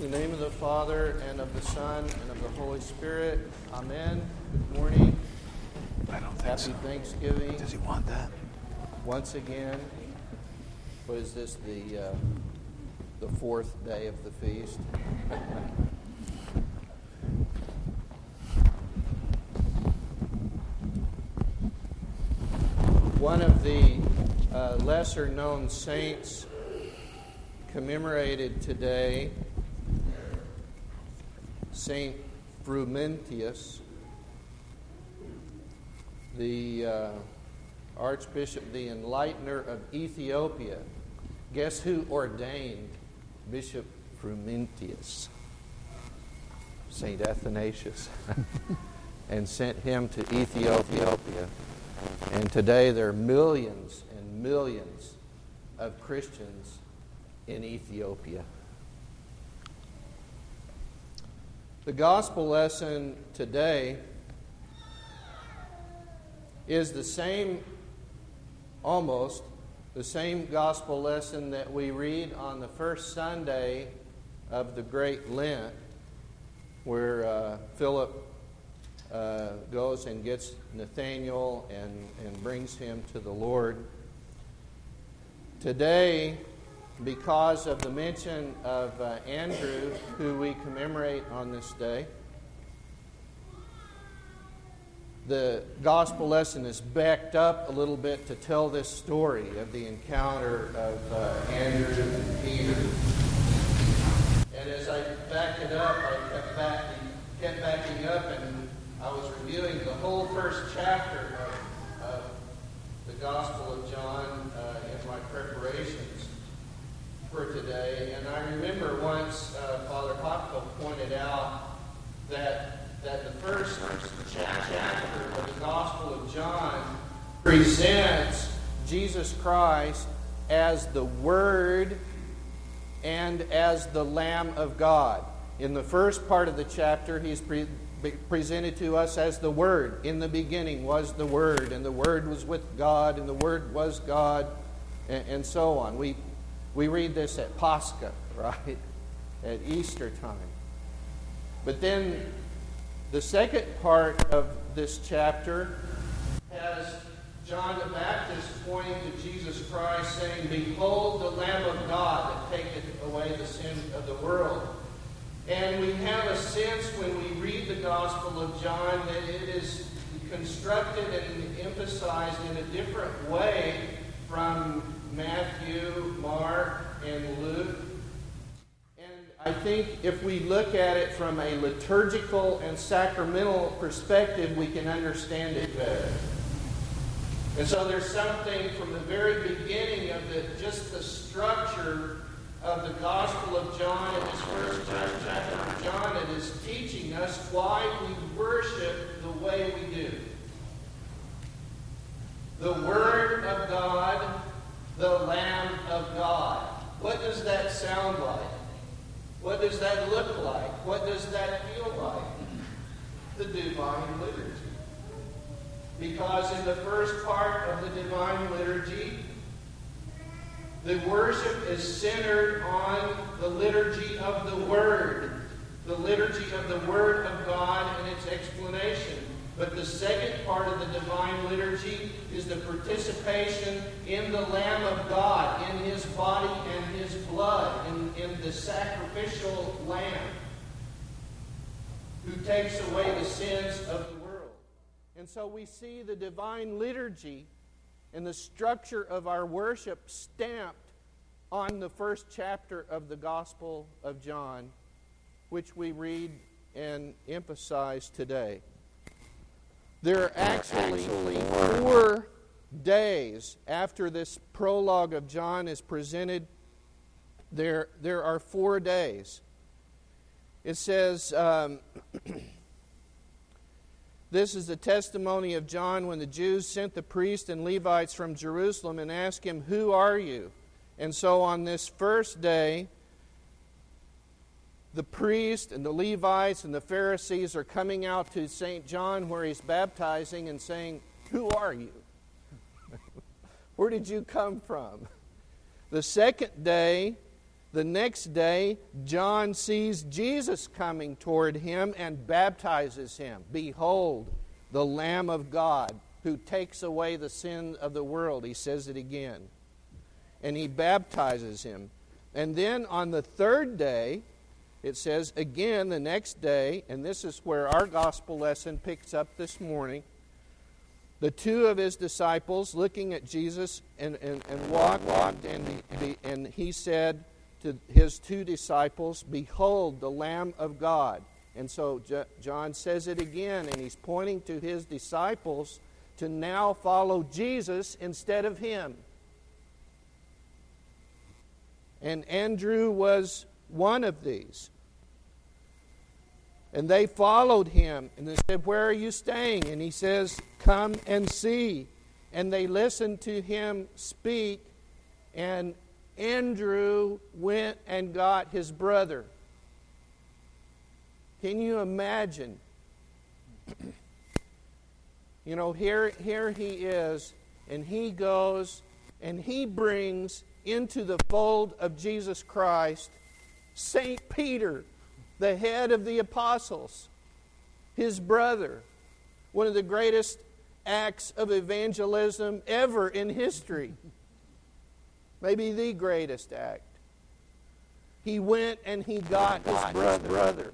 In the name of the Father, and of the Son, and of the Holy Spirit. Amen. Good morning. I don't think Happy so. Thanksgiving. Does he want that? Once again, what is this, the, uh, the fourth day of the feast? One of the uh, lesser known saints commemorated today, Saint Frumentius, the uh, Archbishop, the Enlightener of Ethiopia. Guess who ordained Bishop Frumentius? Saint Athanasius. and sent him to Ethiopia. And today there are millions and millions of Christians in Ethiopia. The gospel lesson today is the same, almost the same gospel lesson that we read on the first Sunday of the Great Lent, where uh, Philip uh, goes and gets Nathanael and, and brings him to the Lord. Today, because of the mention of uh, Andrew, who we commemorate on this day, the gospel lesson is backed up a little bit to tell this story of the encounter of uh, Andrew and Peter. And as I backed it up, I kept backing, kept backing up, and I was reviewing the whole first chapter of, of the Gospel of John uh, in my preparations for today. And I remember once uh, Father Hopko pointed out that that the first chapter of the Gospel of John presents Jesus Christ as the Word and as the Lamb of God. In the first part of the chapter, he's pre- presented to us as the Word. In the beginning was the Word, and the Word was with God, and the Word was God, and, and so on. We, we read this at Pascha, right? At Easter time. But then the second part of this chapter has John the Baptist pointing to Jesus Christ, saying, Behold the Lamb of God that taketh away the sin of the world. And we have a sense when we read the Gospel of John that it is constructed and emphasized in a different way from Matthew, Mark, and Luke. And I think if we look at it from a liturgical and sacramental perspective, we can understand it better. And so there's something from the very beginning of the, just the structure of the Gospel of John in this first chapter of John that is teaching us why we worship the way we do. The Word of God, the Lamb of God. What does that sound like? What does that look like? What does that feel like? The divine liturgy. Because in the first part of the divine liturgy, the worship is centered on the liturgy of the Word, the liturgy of the Word of God and its explanation. But the second part of the divine liturgy is the participation in the Lamb of God, in His body and His blood, in, in the sacrificial Lamb who takes away the sins of the world. And so we see the divine liturgy and the structure of our worship stamped on the first chapter of the Gospel of John, which we read and emphasize today. There are actually four days after this prologue of John is presented. There, there are four days. It says, um, This is the testimony of John when the Jews sent the priests and Levites from Jerusalem and asked him, Who are you? And so on this first day, the priest and the Levites and the Pharisees are coming out to St. John where he's baptizing and saying, Who are you? Where did you come from? The second day, The next day, John sees Jesus coming toward him and baptizes him. Behold, the Lamb of God who takes away the sin of the world. He says it again. And he baptizes him. And then on the third day, it says again the next day, and this is where our gospel lesson picks up this morning. The two of his disciples looking at Jesus and, and, and walked, walked and, he, and he said to his two disciples, Behold, the Lamb of God. And so John says it again, and he's pointing to his disciples to now follow Jesus instead of him. And Andrew was one of these. And they followed him. And they said, Where are you staying? And he says, Come and see. And they listened to him speak. And Andrew went and got his brother. Can you imagine? you know, here, here he is, and he goes and he brings into the fold of Jesus Christ St. Peter the head of the apostles, his brother, one of the greatest acts of evangelism ever in history, maybe the greatest act. He went and he got his brother. brother.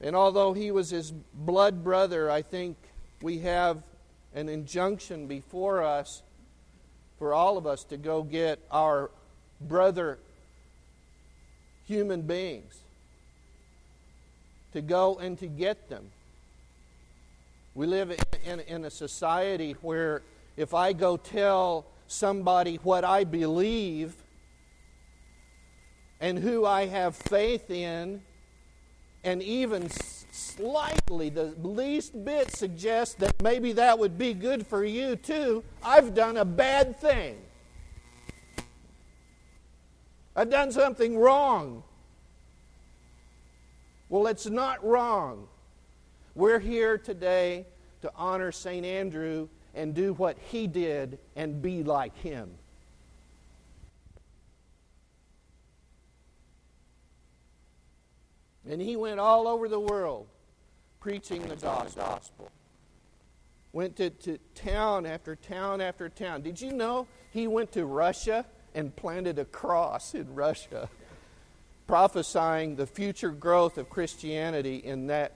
And although he was his blood brother, I think we have an injunction before us for all of us to go get our brother human beings, to go and to get them. We live in, in, in, a society where if I go tell somebody what I believe and who I have faith in, and even slightly, the least bit suggests that maybe that would be good for you too, I've done a bad thing. I've done something wrong. Well, it's not wrong. We're here today to honor St. Andrew and do what he did and be like him. And he went all over the world preaching the gospel. Went to, to town after town after town. Did you know he went to Russia? And planted a cross in Russia, prophesying the future growth of Christianity in that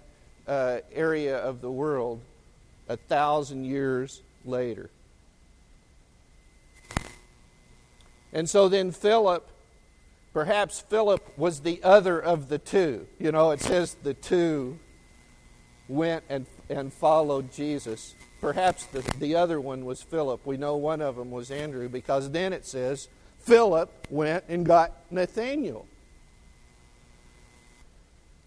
uh, area of the world a thousand years later. And so then Philip, perhaps Philip was the other of the two. You know, it says the two went and, and followed Jesus. Perhaps the, the other one was Philip. We know one of them was Andrew because then it says Philip went and got Nathanael.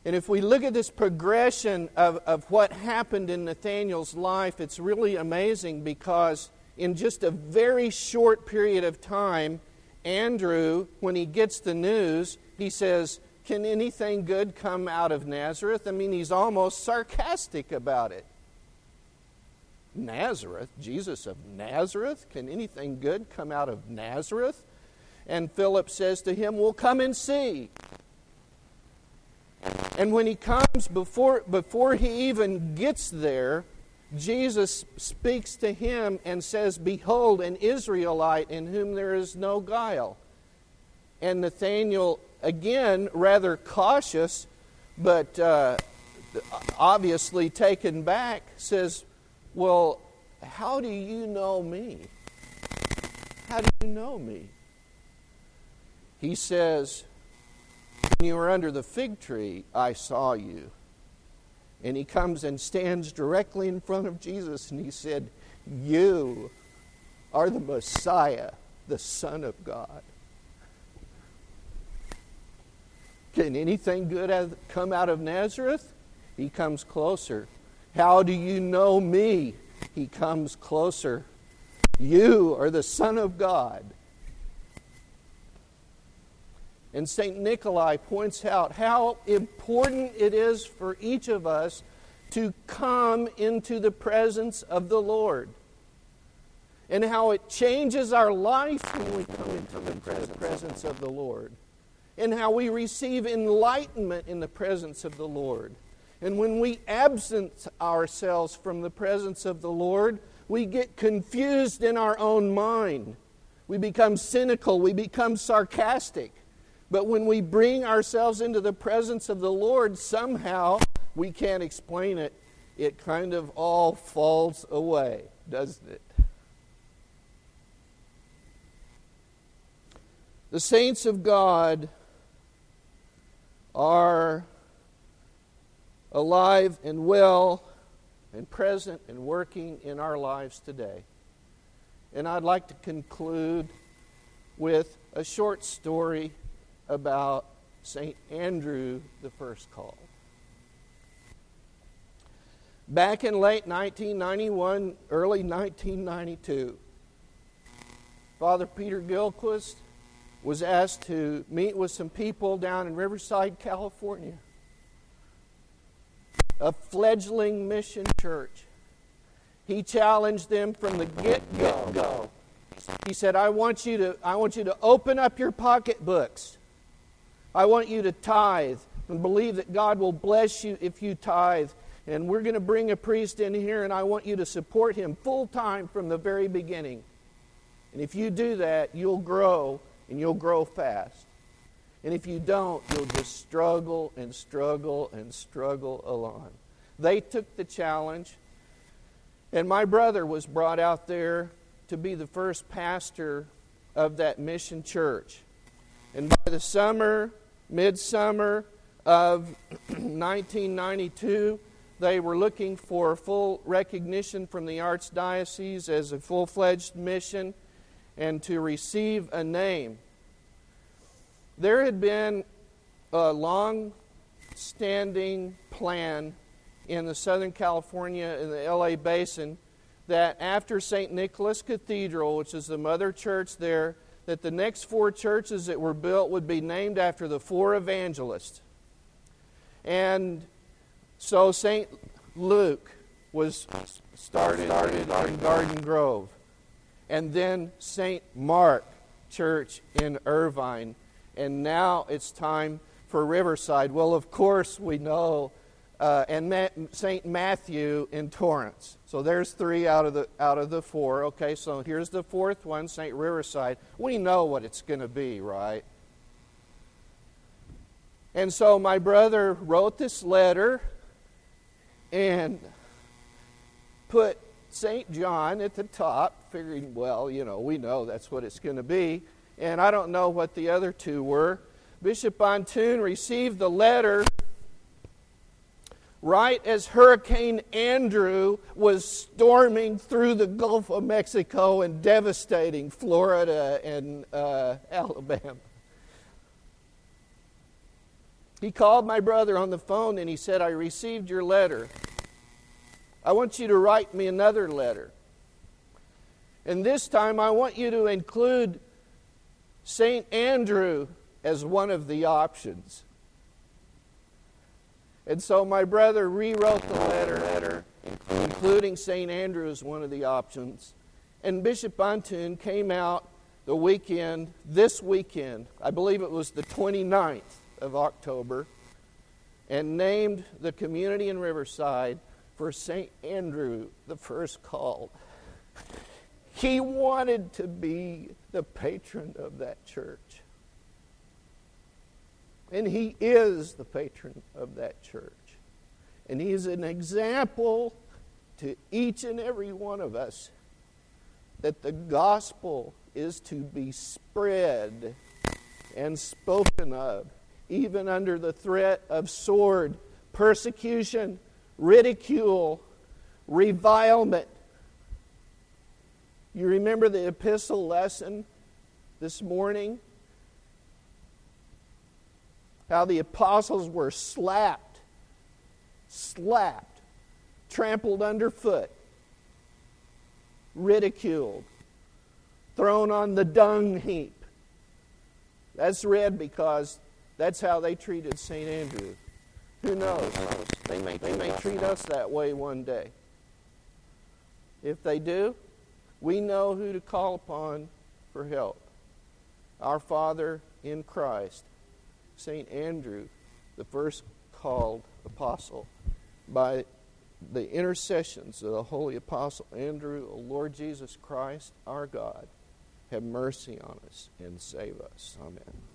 And if we look at this progression of, of what happened in Nathanael's life, it's really amazing because in just a very short period of time, Andrew, when he gets the news, he says, Can anything good come out of Nazareth? I mean, he's almost sarcastic about it. Nazareth? Jesus of Nazareth? Can anything good come out of Nazareth? And Philip says to him, Well, come and see. And when he comes, before, before he even gets there, Jesus speaks to him and says, Behold, an Israelite in whom there is no guile. And Nathanael, again, rather cautious, but uh, obviously taken back, says, Well, how do you know me? How do you know me? He says, When you were under the fig tree, I saw you. And he comes and stands directly in front of Jesus and he said, You are the Messiah, the Son of God. Can anything good come out of Nazareth? He comes closer. How do you know me? He comes closer. You are the Son of God. And St. Nikolai points out how important it is for each of us to come into the presence of the Lord. and how it changes our life when we come into the presence of the Lord, and how we receive enlightenment in the presence of the Lord. And when we absent ourselves from the presence of the Lord, we get confused in our own mind. We become cynical, we become sarcastic. But when we bring ourselves into the presence of the Lord, somehow we can't explain it. It kind of all falls away, doesn't it? The saints of God are alive and well and present and working in our lives today. And I'd like to conclude with a short story about St. Andrew the First Called. Back in late 1991, early 1992, Father Peter Gillquist was asked to meet with some people down in Riverside, California, a fledgling mission church. He challenged them from the get go. He said, I want, you to, I want you to open up your pocketbooks. I want you to tithe and believe that God will bless you if you tithe. And we're going to bring a priest in here, and I want you to support him full time from the very beginning. And if you do that, you'll grow and you'll grow fast. And if you don't, you'll just struggle and struggle and struggle along. They took the challenge, and my brother was brought out there to be the first pastor of that mission church. And by the summer, midsummer of 1992, they were looking for full recognition from the Archdiocese as a full fledged mission and to receive a name. There had been a long standing plan in the Southern California in the LA basin that after St. Nicholas Cathedral, which is the mother church there, that the next four churches that were built would be named after the four evangelists. And so St. Luke was started, started in Garden Grove and then St. Mark Church in Irvine. And now it's time for Riverside. Well, of course, we know, uh, and Ma- St. Matthew in Torrance. So there's three out of the out of the four. Okay, so here's the fourth one, St. Riverside. We know what it's going to be, right? And so my brother wrote this letter and put St. John at the top, figuring, well, you know, we know that's what it's going to be. And I don't know what the other two were. Bishop Antoun received the letter right as Hurricane Andrew was storming through the Gulf of Mexico and devastating Florida and uh, Alabama. He called my brother on the phone and he said, I received your letter. I want you to write me another letter. And this time I want you to include St. Andrew as one of the options. And so my brother rewrote the letter, letter including St. Andrew as one of the options. And Bishop Antoun came out the weekend, this weekend, I believe it was the 29th of October, and named the community in Riverside for St. Andrew, the first called. He wanted to be the patron of that church. And he is the patron of that church. And he is an example to each and every one of us that the gospel is to be spread and spoken of, even under the threat of sword, persecution, ridicule, revilement. You remember the epistle lesson this morning? How the apostles were slapped, slapped, trampled underfoot, ridiculed, thrown on the dung heap. That's read because that's how they treated St. Andrew. Who knows? They may, they may treat us that way one day. If they do, We know who to call upon for help. Our Father in Christ, St. Andrew, the first called apostle, by the intercessions of the holy apostle Andrew, O Lord Jesus Christ, our God, have mercy on us and save us. Amen.